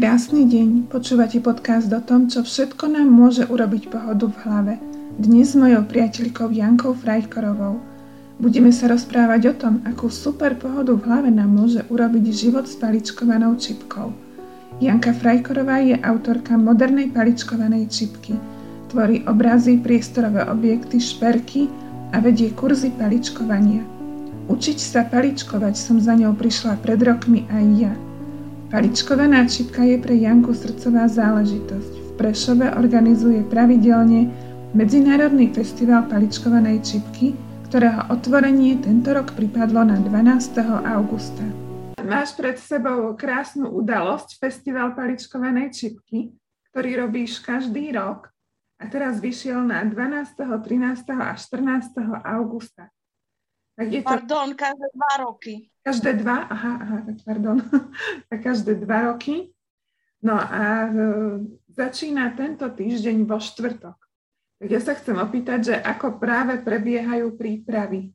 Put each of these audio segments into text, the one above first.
Krásny deň, počúvate podcast o tom, čo všetko nám môže urobiť pohodu v hlave. Dnes s mojou priateľkou Jankou Frajkorovou. Budeme sa rozprávať o tom, akú super pohodu v hlave nám môže urobiť život s paličkovanou čipkou. Janka Frajkorová je autorka modernej paličkovanej čipky. Tvorí obrazy, priestorové objekty, šperky a vedie kurzy paličkovania. Učiť sa paličkovať som za ňou prišla pred rokmi aj ja – Paličkovaná čipka je pre Janku srdcová záležitosť. V Prešove organizuje pravidelne Medzinárodný festival paličkovanej čipky, ktorého otvorenie tento rok pripadlo na 12. augusta. Máš pred sebou krásnu udalosť, Festival paličkovanej čipky, ktorý robíš každý rok a teraz vyšiel na 12., 13. a 14. augusta. Tak je to... Pardon, každé dva roky. Každé dva? Aha, aha, tak pardon. tak každé dva roky. No a e, začína tento týždeň vo štvrtok. Tak ja sa chcem opýtať, že ako práve prebiehajú prípravy.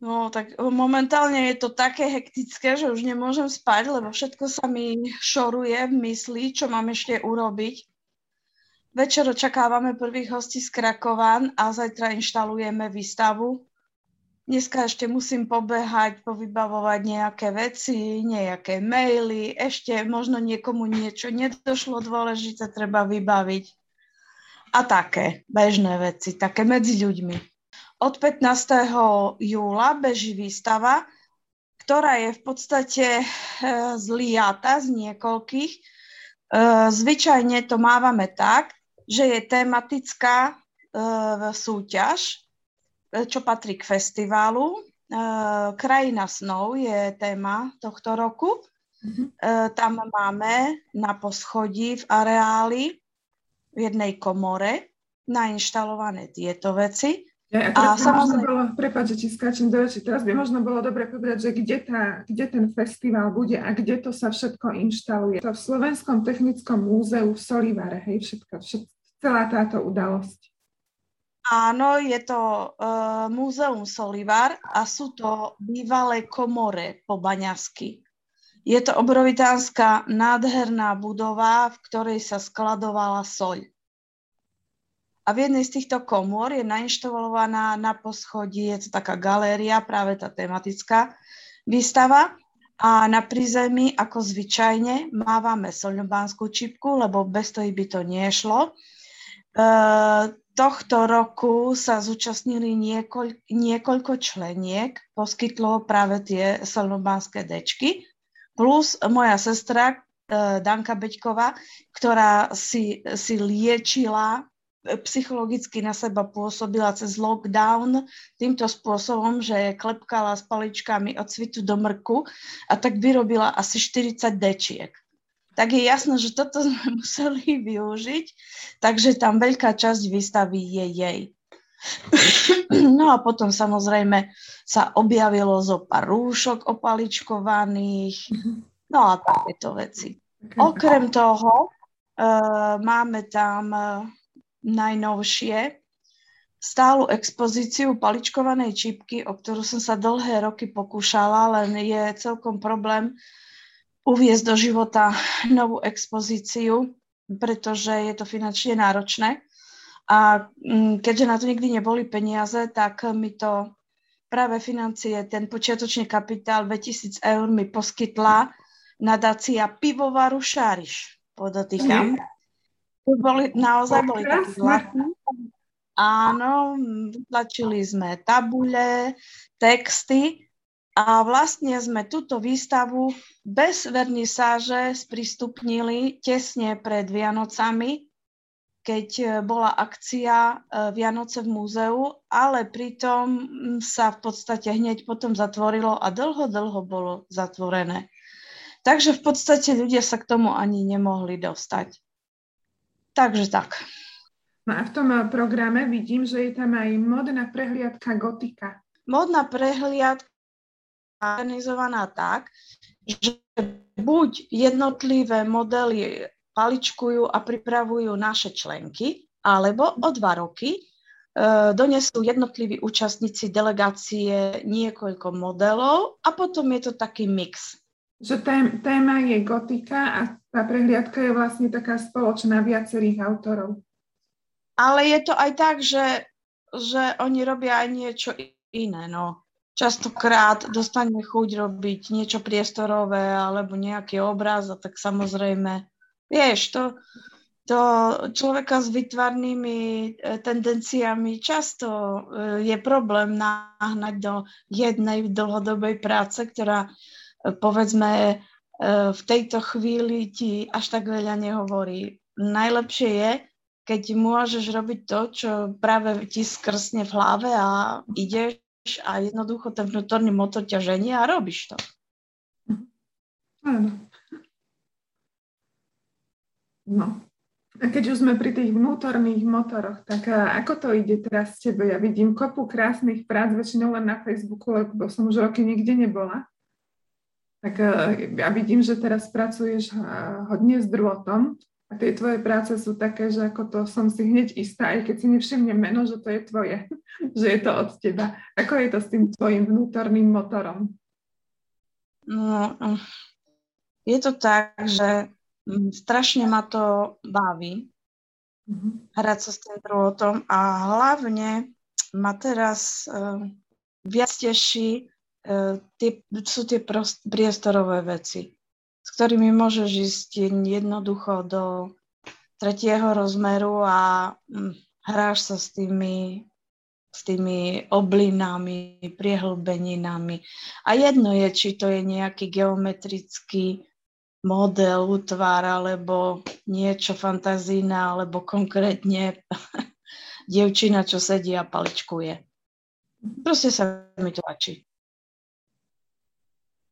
No, tak momentálne je to také hektické, že už nemôžem spať, lebo všetko sa mi šoruje v mysli, čo mám ešte urobiť. Večer očakávame prvých hostí z Krakovan a zajtra inštalujeme výstavu. Dneska ešte musím pobehať, povybavovať nejaké veci, nejaké maily, ešte možno niekomu niečo nedošlo dôležité, treba vybaviť. A také bežné veci, také medzi ľuďmi. Od 15. júla beží výstava, ktorá je v podstate e, zliata z niekoľkých. E, zvyčajne to mávame tak, že je tematická e, súťaž, e, čo patrí k festivalu. E, Krajina snov je téma tohto roku. Mm-hmm. E, tam máme na poschodí v areáli v jednej komore nainštalované tieto veci. Ja, a, samozrejme... Bolo, prepáč, že ti skáčem do reči, teraz by možno bolo dobre povedať, že kde, tá, kde ten festival bude a kde to sa všetko inštaluje. To v Slovenskom technickom múzeu v Solivare, hej, všetko, všetko, celá táto udalosť? Áno, je to uh, Múzeum Solivar a sú to bývalé komore po Baňasky. Je to obrovitánska nádherná budova, v ktorej sa skladovala soľ. A v jednej z týchto komôr je nainštalovaná na poschodí, je to taká galéria, práve tá tematická výstava. A na prízemí, ako zvyčajne, mávame solňobánsku čipku, lebo bez toho by to nešlo. Uh, tohto roku sa zúčastnili niekoľ, niekoľko členiek, poskytlo práve tie solnobánske dečky, plus moja sestra uh, Danka Beďková, ktorá si, si liečila e, psychologicky na seba pôsobila cez lockdown týmto spôsobom, že klepkala s paličkami od svitu do mrku a tak vyrobila asi 40 dečiek tak je jasné, že toto sme museli využiť, takže tam veľká časť výstavy je jej. No a potom samozrejme sa objavilo zo pár rúšok opaličkovaných, no a takéto veci. Okrem toho uh, máme tam uh, najnovšie stálu expozíciu paličkovanej čipky, o ktorú som sa dlhé roky pokúšala, len je celkom problém uviezť do života novú expozíciu, pretože je to finančne náročné. A mm, keďže na to nikdy neboli peniaze, tak mi to práve financie, ten počiatočný kapitál 2000 eur mi poskytla nadácia Pivovaru Šáriš, podotýkam. Mm. Boli, naozaj boli takí Áno, tlačili sme tabule, texty a vlastne sme túto výstavu bez vernisáže sprístupnili tesne pred Vianocami, keď e, bola akcia e, Vianoce v múzeu, ale pritom sa v podstate hneď potom zatvorilo a dlho, dlho bolo zatvorené. Takže v podstate ľudia sa k tomu ani nemohli dostať. Takže tak. No a v tom e, programe vidím, že je tam aj modná prehliadka gotika. Modná prehliadka organizovaná tak, že buď jednotlivé modely paličkujú a pripravujú naše členky, alebo o dva roky e, donesú jednotliví účastníci delegácie niekoľko modelov a potom je to taký mix. že tém, téma je gotika a tá prehliadka je vlastne taká spoločná viacerých autorov. Ale je to aj tak, že, že oni robia aj niečo iné. No. Častokrát dostane chuť robiť niečo priestorové alebo nejaký obraz a tak samozrejme, vieš, to, to človeka s vytvarnými e, tendenciami často e, je problém nahnať do jednej dlhodobej práce, ktorá povedzme, e, v tejto chvíli ti až tak veľa nehovorí. Najlepšie je, keď môžeš robiť to, čo práve ti skrsne v hlave a ideš a jednoducho ten vnútorný motor ťa ženie a robíš to. No. A keď už sme pri tých vnútorných motoroch, tak ako to ide teraz s tebe? Ja vidím kopu krásnych prác, väčšinou len na Facebooku, lebo som už roky nikde nebola. Tak ja vidím, že teraz pracuješ hodne s drôtom a tie tvoje práce sú také, že ako to som si hneď istá, aj keď si nevšimnem meno, že to je tvoje, že je to od teba. Ako je to s tým tvojim vnútorným motorom? No, je to tak, že mm, strašne ma to baví mm-hmm. hrať sa s tým drôtom a hlavne ma teraz uh, viac teší E, tie, sú tie prost, priestorové veci, ktorými môžeš ísť jednoducho do tretieho rozmeru a hm, hráš sa s tými, s tými oblinami, priehlbeninami. A jedno je, či to je nejaký geometrický model, útvar, alebo niečo fantazíne, alebo konkrétne dievčina, čo sedí a paličkuje. Proste sa mi to páči.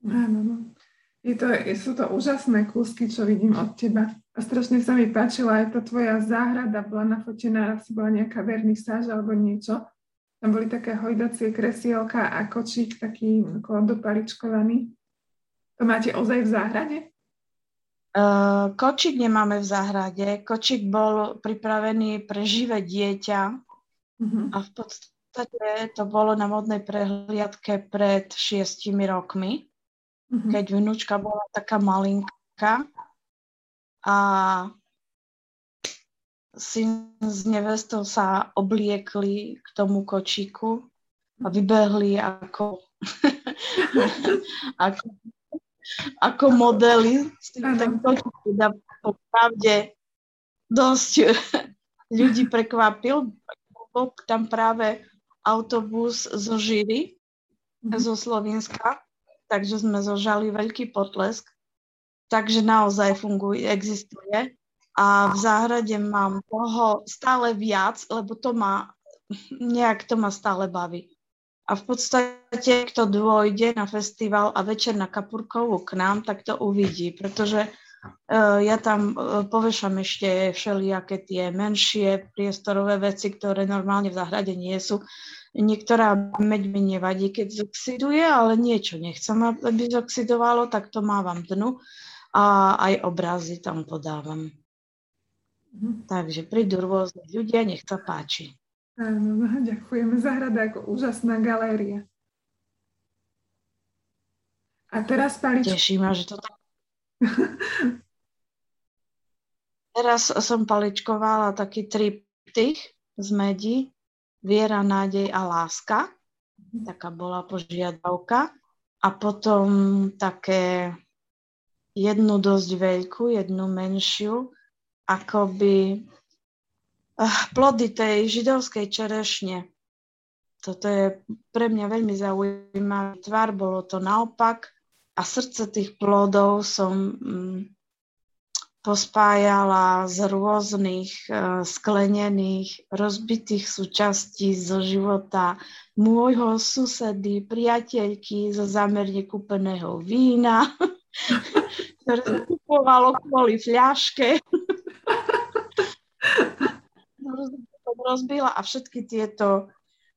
Áno, no. To, sú to úžasné kúsky, čo vidím od teba. A strašne sa mi páčila aj tá tvoja záhrada, bola nafotená, asi bola nejaká vernisáž alebo niečo. Tam boli také hojdacie kresielka a kočík taký dopaličkovaný. To máte ozaj v záhrade? Uh, kočík nemáme v záhrade. Kočík bol pripravený pre živé dieťa uh-huh. a v podstate to bolo na modnej prehliadke pred šiestimi rokmi mm-hmm. keď vnúčka bola taká malinká a syn s nevestou sa obliekli k tomu kočíku a vybehli ako, ako, ako modely. Ten kočík teda po pravde dosť ľudí prekvapil. Bol tam práve autobus zo Žiry, mm-hmm. zo Slovenska takže sme zožali veľký potlesk. Takže naozaj funguje, existuje. A v záhrade mám toho stále viac, lebo to ma, nejak to ma stále baví. A v podstate, kto dôjde na festival a večer na Kapurkovú k nám, tak to uvidí, pretože uh, ja tam uh, povešam ešte všelijaké tie menšie priestorové veci, ktoré normálne v záhrade nie sú. Niektorá meď mi nevadí, keď zoxiduje, ale niečo nechcem, aby zoxidovalo, tak to mávam dnu a aj obrazy tam podávam. Mhm. Takže prídu rôzne ľudia, nech sa páči. Áno, no, ďakujeme. Zahrada ako úžasná galéria. A teraz palička. Teší ma, že to tak... teraz som paličkovala taký triptych z medí Viera, nádej a láska. Taká bola požiadavka. A potom také jednu dosť veľkú, jednu menšiu, akoby uh, plody tej židovskej čerešne. Toto je pre mňa veľmi zaujímavý tvar, bolo to naopak a srdce tých plodov som um, pospájala z rôznych uh, sklenených, rozbitých súčastí zo života môjho susedy, priateľky zo zamerne kúpeného vína, ktoré kupovalo kvôli fľaške. rozbila a všetky tieto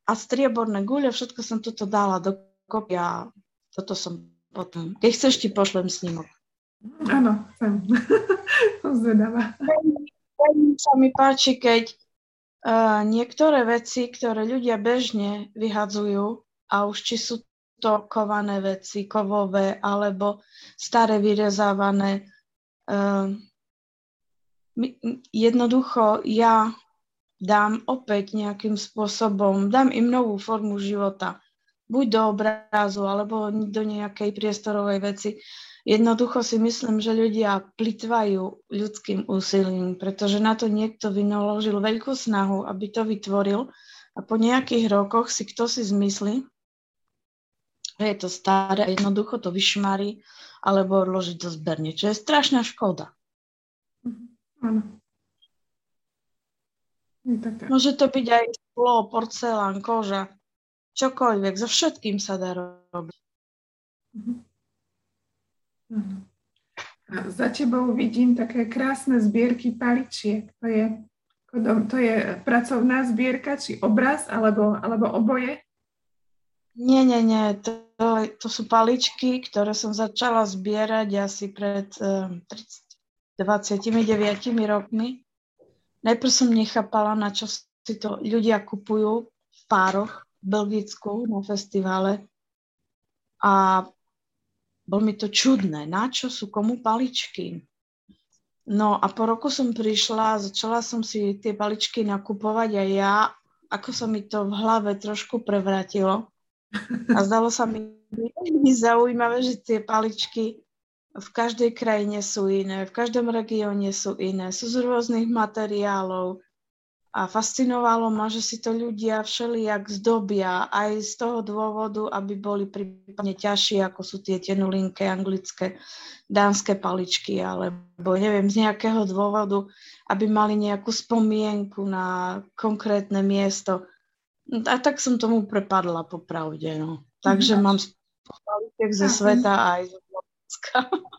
a strieborné guľe, všetko som toto dala do kopia. toto som potom, keď chceš, ti pošlem snímok. Áno, chcem. Som zvedavá. Sa mi páči, keď uh, niektoré veci, ktoré ľudia bežne vyhadzujú, a už či sú to kované veci, kovové alebo staré vyrezávané. Ehm, jednoducho ja dám opäť nejakým spôsobom, dám im novú formu života. Buď do obrazu, alebo do nejakej priestorovej veci. Jednoducho si myslím, že ľudia plitvajú ľudským úsilím, pretože na to niekto vynaložil veľkú snahu, aby to vytvoril a po nejakých rokoch si kto si zmyslí, že je to staré a jednoducho to vyšmarí alebo odložiť to zberne, čo je strašná škoda. Mhm. Áno. Môže to byť aj sklo, porcelán, koža, čokoľvek, so všetkým sa dá robiť. Mhm. A za tebou vidím také krásne zbierky paličiek. To je, to je pracovná zbierka, či obraz, alebo, alebo oboje? Nie, nie, nie. To, to sú paličky, ktoré som začala zbierať asi pred um, 30, 29 rokmi. Najprv som nechápala, na čo si to ľudia kupujú v pároch v Belgicku na festivale. A bol mi to čudné, na čo sú komu paličky. No a po roku som prišla, začala som si tie paličky nakupovať a ja, ako sa mi to v hlave trošku prevratilo. A zdalo sa mi veľmi zaujímavé, že tie paličky v každej krajine sú iné, v každom regióne sú iné, sú z rôznych materiálov, a fascinovalo ma, že si to ľudia všelijak zdobia aj z toho dôvodu, aby boli prípadne ťažšie, ako sú tie tenulinké anglické dánske paličky, alebo neviem, z nejakého dôvodu, aby mali nejakú spomienku na konkrétne miesto. A tak som tomu prepadla popravde. No. Takže mm-hmm. mám paličiek ze sveta aj zo Slovenska.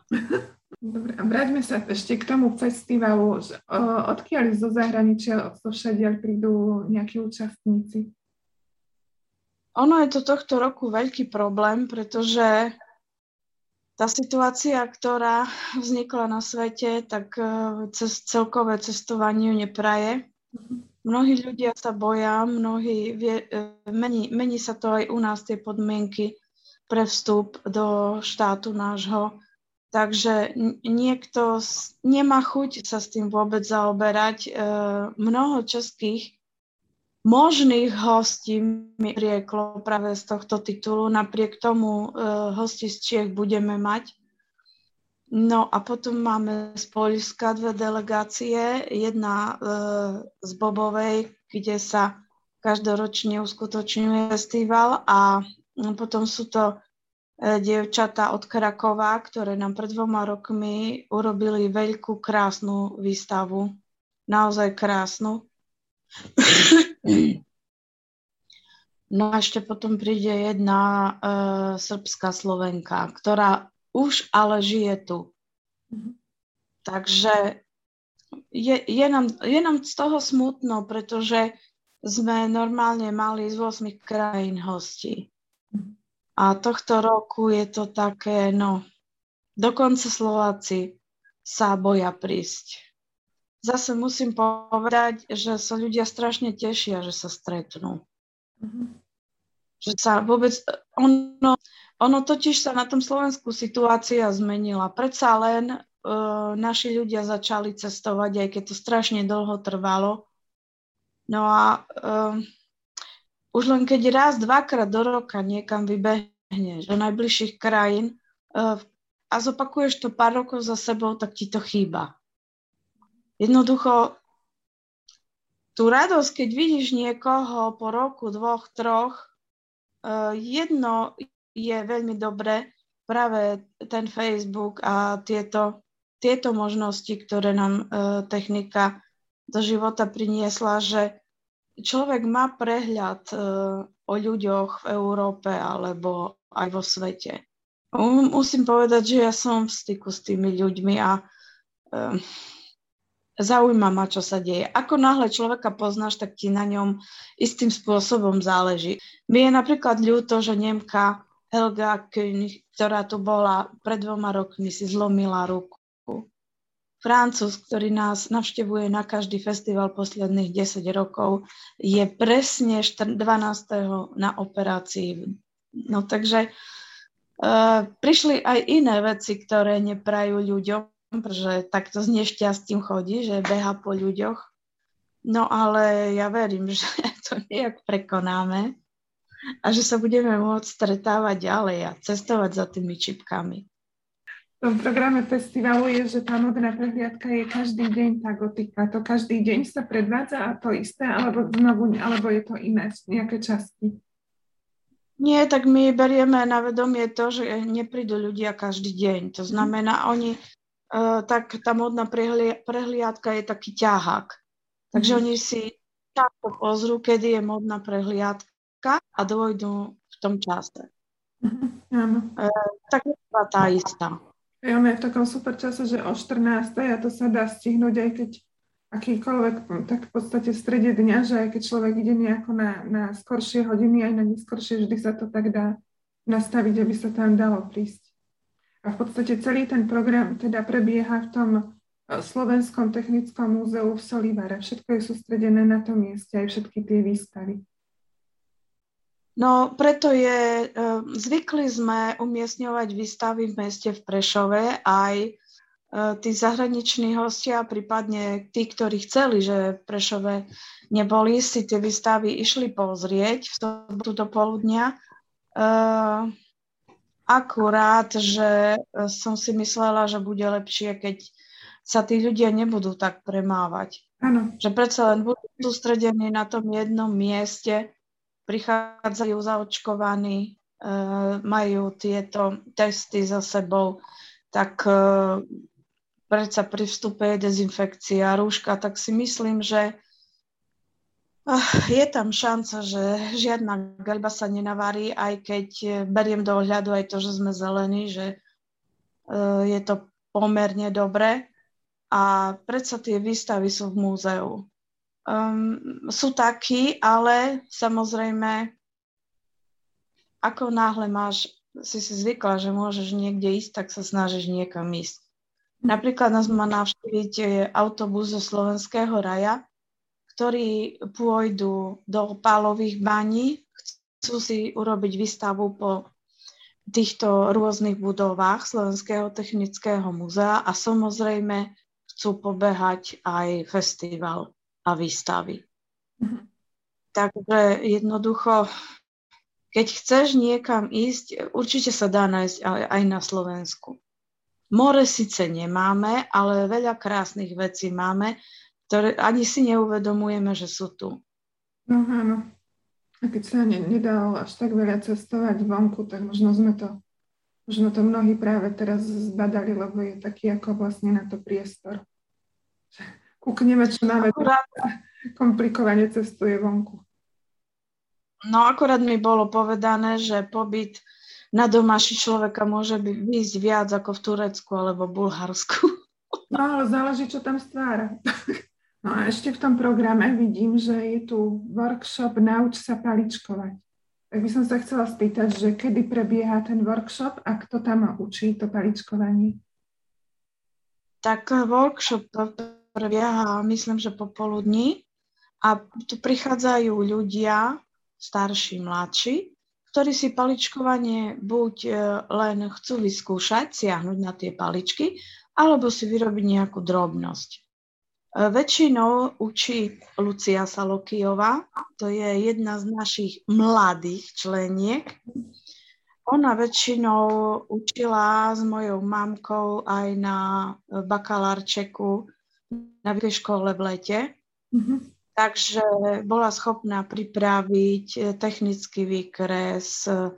Dobre, a vráťme sa ešte k tomu festivalu. Odkiaľ zo zahraničia, zo všade prídu nejakí účastníci? Ono je to tohto roku veľký problém, pretože tá situácia, ktorá vznikla na svete, tak e, cez celkové cestovanie nepraje. Mnohí ľudia sa boja, mnohí e, mení, mení sa to aj u nás, tie podmienky pre vstup do štátu nášho Takže niekto nemá chuť sa s tým vôbec zaoberať. E, mnoho českých možných hostí mi rieklo práve z tohto titulu. Napriek tomu e, hosti z Čiech budeme mať. No a potom máme z Polska dve delegácie. Jedna e, z Bobovej, kde sa každoročne uskutočňuje festival a potom sú to dievčatá od Krakova, ktoré nám pred dvoma rokmi urobili veľkú, krásnu výstavu. Naozaj krásnu. No a ešte potom príde jedna uh, srbská Slovenka, ktorá už ale žije tu. Mhm. Takže je, je, nám, je nám z toho smutno, pretože sme normálne mali z 8 krajín hostí. A tohto roku je to také, no, dokonca Slováci sa boja prísť. Zase musím povedať, že sa ľudia strašne tešia, že sa stretnú. Mm-hmm. Že sa vôbec, ono, ono totiž sa na tom Slovensku situácia zmenila. Predsa len uh, naši ľudia začali cestovať, aj keď to strašne dlho trvalo. No a uh, už len keď raz, dvakrát do roka niekam vybehneš do najbližších krajín uh, a zopakuješ to pár rokov za sebou, tak ti to chýba. Jednoducho, tú radosť, keď vidíš niekoho po roku, dvoch, troch, uh, jedno je veľmi dobré, práve ten Facebook a tieto, tieto možnosti, ktoré nám uh, technika do života priniesla, že človek má prehľad uh, o ľuďoch v Európe alebo aj vo svete. Musím povedať, že ja som v styku s tými ľuďmi a uh, zaujíma ma, čo sa deje. Ako náhle človeka poznáš, tak ti na ňom istým spôsobom záleží. Mi je napríklad ľúto, že Nemka Helga König, ktorá tu bola pred dvoma rokmi, si zlomila ruku. Francúz, ktorý nás navštevuje na každý festival posledných 10 rokov, je presne 12. na operácii No takže uh, prišli aj iné veci, ktoré neprajú ľuďom, pretože takto s nešťastím chodí, že beha po ľuďoch. No ale ja verím, že to nejak prekonáme a že sa budeme môcť stretávať ďalej a cestovať za tými čipkami. Tom programe festivalu je, že tá modná prehliadka je každý deň tá gotika. To každý deň sa predvádza a to isté, alebo znovu, alebo je to iné, nejaké časti? Nie, tak my berieme na vedomie to, že neprídu ľudia každý deň. To znamená, oni, uh, tak tá modná prehli- prehliadka je taký ťahák. Takže mm. oni si často pozrú, kedy je modná prehliadka a dôjdu v tom čase. Áno. E, tak je tá istá. Ja je v takom super čase, že o 14. a to sa dá stihnúť, aj keď akýkoľvek, tak v podstate v strede dňa, že aj keď človek ide nejako na, na skoršie hodiny, aj na neskoršie, vždy sa to tak dá nastaviť, aby sa tam dalo prísť. A v podstate celý ten program teda prebieha v tom e, Slovenskom technickom múzeu v Solivare. Všetko je sústredené na tom mieste, aj všetky tie výstavy. No preto je, e, zvykli sme umiestňovať výstavy v meste v Prešove aj e, tí zahraniční hostia, prípadne tí, ktorí chceli, že v Prešove neboli, si tie výstavy išli pozrieť v sobotu do poludnia. E, akurát, že som si myslela, že bude lepšie, keď sa tí ľudia nebudú tak premávať. Ano. Že predsa len budú sústredení na tom jednom mieste, prichádzajú zaočkovaní, e, majú tieto testy za sebou, tak e, predsa pri vstupe je dezinfekcia, rúška, tak si myslím, že ah, je tam šanca, že žiadna gaľba sa nenavarí, aj keď beriem do ohľadu aj to, že sme zelení, že e, je to pomerne dobre. A predsa tie výstavy sú v múzeu um, sú takí, ale samozrejme, ako náhle máš, si si zvykla, že môžeš niekde ísť, tak sa snažíš niekam ísť. Napríklad nás má navštíviť e, autobus zo Slovenského raja, ktorí pôjdu do pálových baní, chcú si urobiť výstavu po týchto rôznych budovách Slovenského technického múzea a samozrejme chcú pobehať aj festival a výstavy. Mm-hmm. Takže jednoducho, keď chceš niekam ísť, určite sa dá nájsť aj, aj na Slovensku. More síce nemáme, ale veľa krásnych vecí máme, ktoré ani si neuvedomujeme, že sú tu. No áno. A keď sa ne, nedalo až tak veľa cestovať vonku, tak možno sme to, možno to mnohí práve teraz zbadali, lebo je taký ako vlastne na to priestor kúkneme, čo máme, akurát, komplikovane cestuje vonku. No akurát mi bolo povedané, že pobyt na domaši človeka môže byť viac ako v Turecku alebo Bulharsku. No ale záleží, čo tam stvára. No a ešte v tom programe vidím, že je tu workshop Nauč sa paličkovať. Tak by som sa chcela spýtať, že kedy prebieha ten workshop a kto tam učí to paličkovanie? Tak workshop prebieha, myslím, že popoludní a tu prichádzajú ľudia, starší, mladší, ktorí si paličkovanie buď e, len chcú vyskúšať, siahnuť na tie paličky, alebo si vyrobiť nejakú drobnosť. E, väčšinou učí Lucia Salokijová, to je jedna z našich mladých členiek. Ona väčšinou učila s mojou mamkou aj na bakalárčeku na vysokej škole v lete. Mm-hmm. Takže bola schopná pripraviť eh, technický výkres, eh,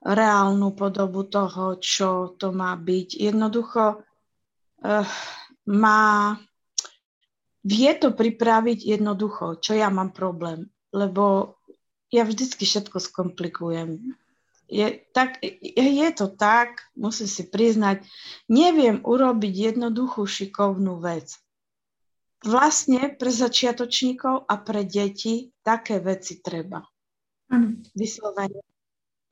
reálnu podobu toho, čo to má byť. Jednoducho uh, má, vie to pripraviť jednoducho, čo ja mám problém, lebo ja vždycky všetko skomplikujem. Je, tak, je to tak, musím si priznať, neviem urobiť jednoduchú šikovnú vec vlastne pre začiatočníkov a pre deti také veci treba. Mm. Vyslovene.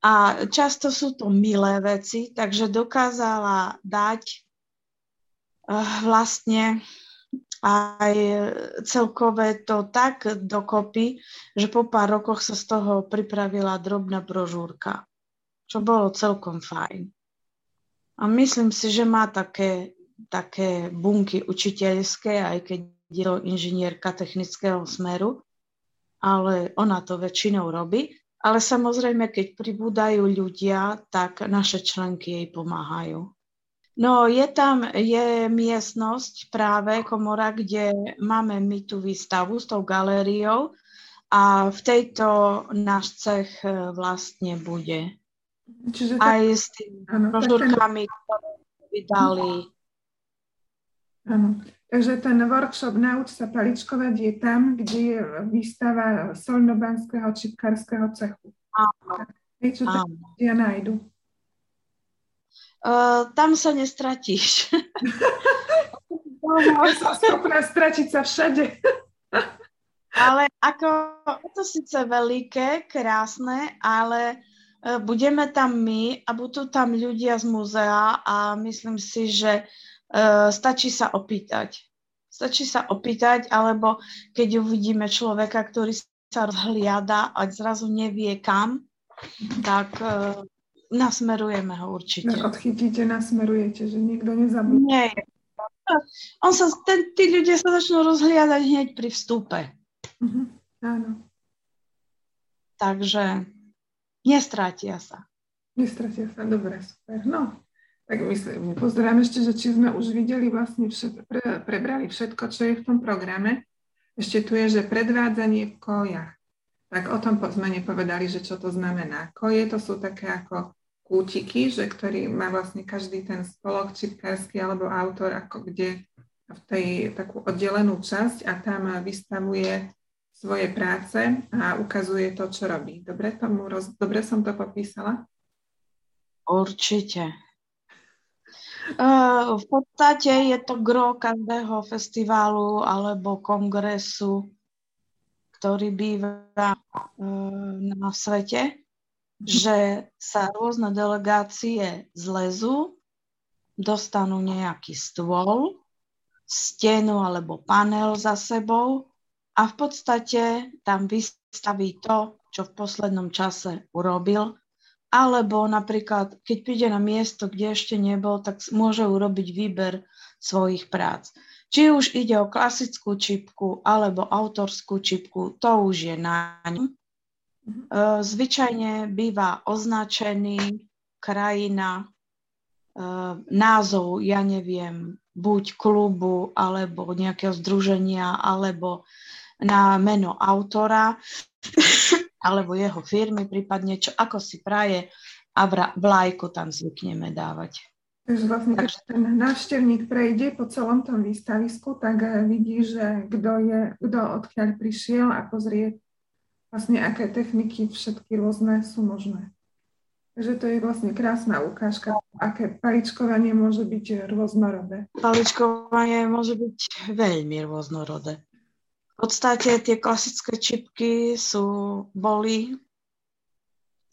A často sú to milé veci, takže dokázala dať uh, vlastne aj celkové to tak dokopy, že po pár rokoch sa z toho pripravila drobná brožúrka. čo bolo celkom fajn. A myslím si, že má také, také bunky učiteľské, aj keď inžinierka technického smeru, ale ona to väčšinou robí. Ale samozrejme, keď pribúdajú ľudia, tak naše členky jej pomáhajú. No, je tam, je miestnosť práve, komora, kde máme my tú výstavu s tou galériou a v tejto náš cech e, vlastne bude. Čiže tak... Aj s tými brožúrkami, ktoré vydali. Áno. Takže ten workshop Nauč sa paličkovať je tam, kde je výstava solnobanského čipkárskeho cechu. Áno. Čo ja nájdu? Uh, tam sa nestratíš. ja som schopná stratiť sa všade. ale ako, je to síce veľké, krásne, ale uh, budeme tam my a budú tam ľudia z múzea a myslím si, že uh, stačí sa opýtať. Stačí sa opýtať, alebo keď uvidíme človeka, ktorý sa rozhliada a zrazu nevie kam, tak uh, Nasmerujeme ho určite. Odchytíte, nasmerujete, že nikto nezabudne. Nie. On sa, ten, tí ľudia sa začnú rozhliadať hneď pri vstupe. Uh-huh. Áno. Takže nestrátia sa. Nestrátia sa, dobre, super. No, tak myslím, pozerám ešte, že či sme už videli vlastne všetko, pre, prebrali všetko, čo je v tom programe. Ešte tu je, že predvádzanie v kojach. Tak o tom sme nepovedali, že čo to znamená. Koje to sú také ako kútiky, že ktorý má vlastne každý ten spolok čipkársky alebo autor, ako kde v tej takú oddelenú časť a tam vystavuje svoje práce a ukazuje to, čo robí. Dobre, tomu roz... Dobre som to popísala? Určite. Uh, v podstate je to gro každého festivalu alebo kongresu, ktorý býva uh, na svete že sa rôzne delegácie zlezú, dostanú nejaký stôl, stenu alebo panel za sebou a v podstate tam vystaví to, čo v poslednom čase urobil, alebo napríklad, keď príde na miesto, kde ešte nebol, tak môže urobiť výber svojich prác. Či už ide o klasickú čipku alebo autorskú čipku, to už je na ňom. Eh, zvyčajne býva označený krajina, eh, názov, ja neviem, buď klubu, alebo nejakého združenia, alebo na meno autora, alebo jeho firmy, prípadne čo, ako si praje a vlajku tam zvykneme dávať. Takže vlastne, keď ten návštevník prejde po celom tom výstavisku, tak eh, vidí, že kto je, kto odkiaľ prišiel a pozrie vlastne aké techniky všetky rôzne sú možné. Takže to je vlastne krásna ukážka, aké paličkovanie môže byť rôznorodé. Paličkovanie môže byť veľmi rôznorodé. V podstate tie klasické čipky sú, boli,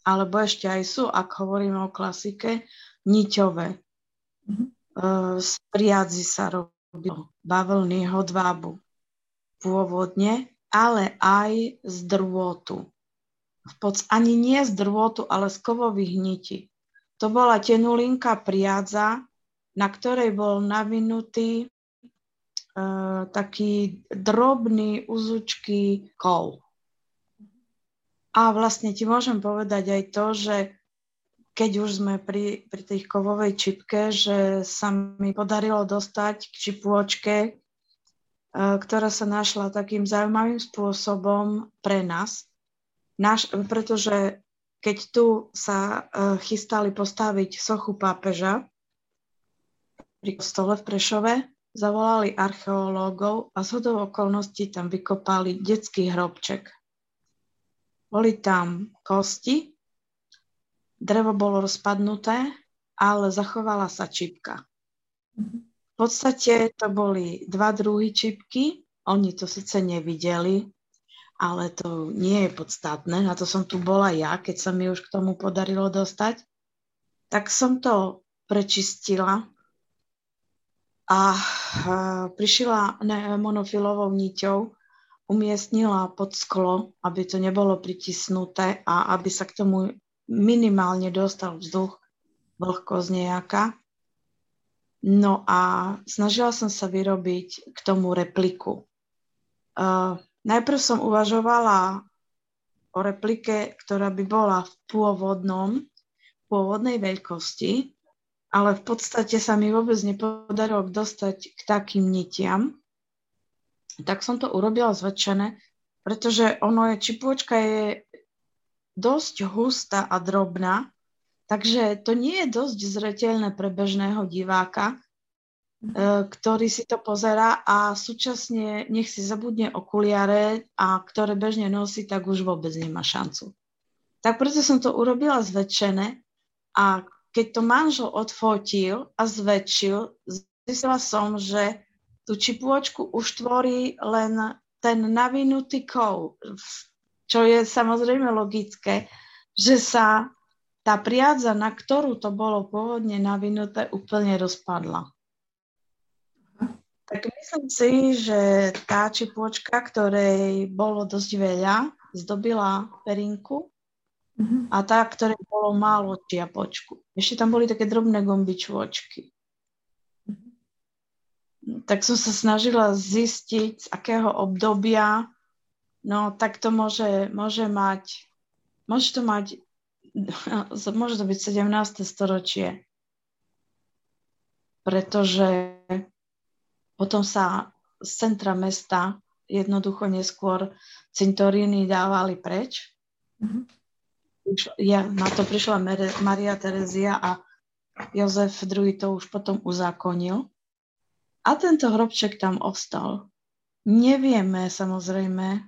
alebo ešte aj sú, ak hovoríme o klasike, niťové. Mm-hmm. Z priadzi sa robilo bavlny, hodvábu pôvodne ale aj z drôtu. Ani nie z drôtu, ale z kovových nití. To bola tenulinka priadza, na ktorej bol navinutý taký drobný, uzučký kol. A vlastne ti môžem povedať aj to, že keď už sme pri, pri tej kovovej čipke, že sa mi podarilo dostať k čipôčke, ktorá sa našla takým zaujímavým spôsobom pre nás, Naš, pretože keď tu sa chystali postaviť sochu pápeža pri kostole v Prešove, zavolali archeológov a z hodou okolností tam vykopali detský hrobček. Boli tam kosti, drevo bolo rozpadnuté, ale zachovala sa čipka. V podstate to boli dva druhy čipky, oni to síce nevideli, ale to nie je podstatné, na to som tu bola ja, keď sa mi už k tomu podarilo dostať. Tak som to prečistila a prišla monofilovou niťou, umiestnila pod sklo, aby to nebolo pritisnuté a aby sa k tomu minimálne dostal vzduch, vlhkosť nejaká. No a snažila som sa vyrobiť k tomu repliku. Uh, najprv som uvažovala o replike, ktorá by bola v pôvodnom, pôvodnej veľkosti, ale v podstate sa mi vôbec nepodarilo dostať k takým nitiam. Tak som to urobila zväčšené, pretože ono je, čipôčka je dosť hustá a drobná, takže to nie je dosť zreteľné pre bežného diváka, e, ktorý si to pozera a súčasne nech si zabudne okuliare a ktoré bežne nosí, tak už vôbec nemá šancu. Tak preto som to urobila zväčšené a keď to manžel odfotil a zväčšil, zistila som, že tú čipôčku už tvorí len ten navinutý kov, čo je samozrejme logické, že sa tá priadza, na ktorú to bolo pôvodne navinuté, úplne rozpadla. Tak myslím si, že tá čipôčka, ktorej bolo dosť veľa, zdobila perinku Uh-huh. A tá, ktoré bolo málo čiapočku. Ešte tam boli také drobné gombičôčky. Uh-huh. Tak som sa snažila zistiť, z akého obdobia, no tak to môže, môže mať, môže to mať, môže to byť 17. storočie. Pretože potom sa z centra mesta jednoducho neskôr cintoríny dávali preč. Uh-huh ja, na to prišla Maria Terezia a Jozef II to už potom uzákonil. A tento hrobček tam ostal. Nevieme samozrejme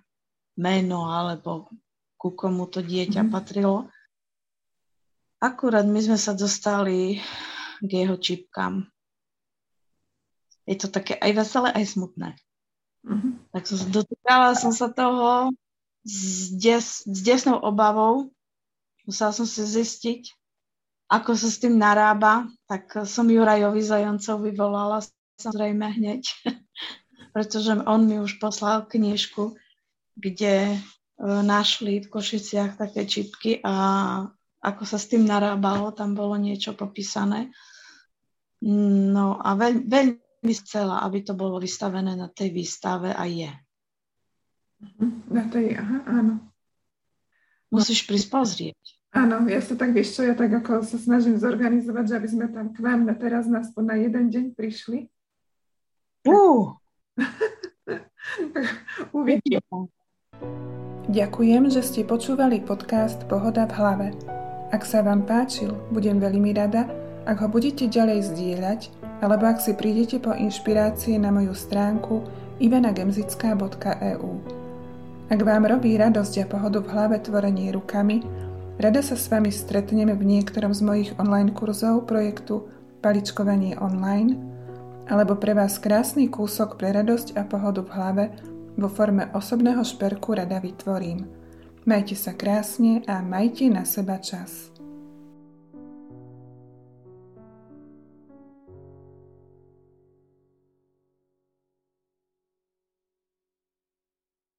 meno alebo ku komu to dieťa mm. patrilo. Akurát my sme sa dostali k jeho čipkám. Je to také aj veselé, aj smutné. Mm-hmm. Tak som sa dotýkala som sa toho s, des, s desnou obavou, Musela som si zistiť, ako sa s tým narába, tak som Jurajovi Zajancov vyvolala samozrejme hneď, pretože on mi už poslal knižku, kde e, našli v Košiciach také čipky a ako sa s tým narábalo, tam bolo niečo popísané. No a veľ, veľmi chcela, aby to bolo vystavené na tej výstave a je. Na tej, aha, áno. Musíš prísť pozrieť. Áno, ja sa tak, vieš čo, ja tak ako sa snažím zorganizovať, že aby sme tam k vám na teraz na, na jeden deň prišli. Uh. Uvidíme. Ďakujem, že ste počúvali podcast Pohoda v hlave. Ak sa vám páčil, budem veľmi rada, ak ho budete ďalej zdieľať, alebo ak si prídete po inšpirácie na moju stránku ivanagemzická.eu. Ak vám robí radosť a pohodu v hlave tvorenie rukami, Rada sa s vami stretneme v niektorom z mojich online kurzov projektu Paličkovanie online alebo pre vás krásny kúsok pre radosť a pohodu v hlave vo forme osobného šperku rada vytvorím. Majte sa krásne a majte na seba čas.